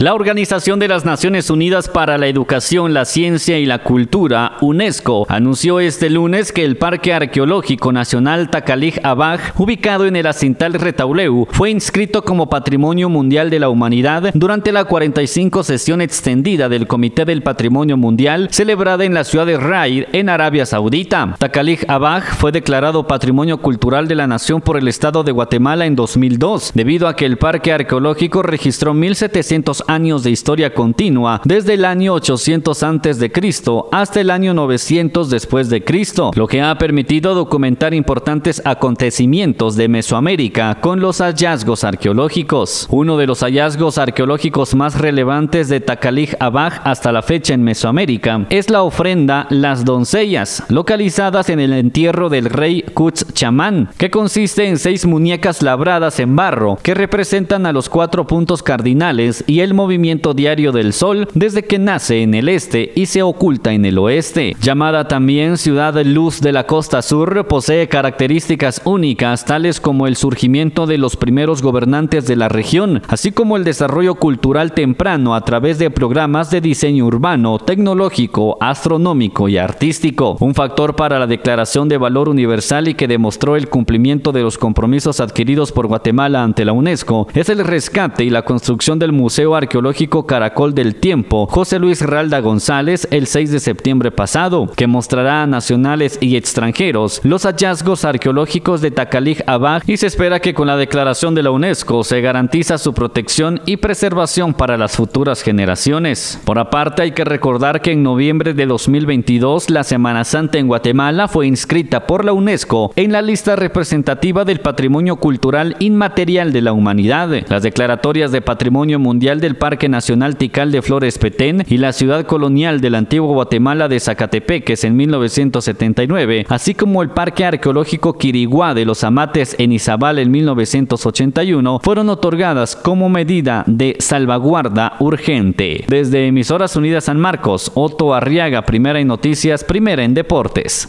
La Organización de las Naciones Unidas para la Educación, la Ciencia y la Cultura, UNESCO, anunció este lunes que el Parque Arqueológico Nacional Takalik Abaj, ubicado en el Acintal Retauleu, fue inscrito como Patrimonio Mundial de la Humanidad durante la 45 sesión extendida del Comité del Patrimonio Mundial celebrada en la ciudad de Rai, en Arabia Saudita. Takalik Abaj fue declarado Patrimonio Cultural de la Nación por el Estado de Guatemala en 2002, debido a que el Parque Arqueológico registró 1700 años de historia continua desde el año 800 antes de Cristo hasta el año 900 después de Cristo, lo que ha permitido documentar importantes acontecimientos de Mesoamérica con los hallazgos arqueológicos. Uno de los hallazgos arqueológicos más relevantes de Takalik Abaj hasta la fecha en Mesoamérica es la ofrenda Las Doncellas, localizadas en el entierro del rey Kutz Chamán, que consiste en seis muñecas labradas en barro que representan a los cuatro puntos cardinales y el movimiento diario del Sol desde que nace en el este y se oculta en el oeste. Llamada también Ciudad Luz de la Costa Sur, posee características únicas tales como el surgimiento de los primeros gobernantes de la región, así como el desarrollo cultural temprano a través de programas de diseño urbano, tecnológico, astronómico y artístico. Un factor para la Declaración de Valor Universal y que demostró el cumplimiento de los compromisos adquiridos por Guatemala ante la UNESCO es el rescate y la construcción del Museo Arqueológico arqueológico Caracol del Tiempo, José Luis Ralda González, el 6 de septiembre pasado, que mostrará a nacionales y extranjeros los hallazgos arqueológicos de Tacalij Abaj y se espera que con la declaración de la UNESCO se garantiza su protección y preservación para las futuras generaciones. Por aparte, hay que recordar que en noviembre de 2022 la Semana Santa en Guatemala fue inscrita por la UNESCO en la lista representativa del Patrimonio Cultural Inmaterial de la Humanidad. Las declaratorias de Patrimonio Mundial del Parque Nacional Tikal de Flores Petén y la ciudad colonial del antiguo Guatemala de Zacatepeques en 1979, así como el Parque Arqueológico Quiriguá de los Amates en Izabal en 1981, fueron otorgadas como medida de salvaguarda urgente. Desde Emisoras Unidas San Marcos, Otto Arriaga, primera en noticias, primera en deportes.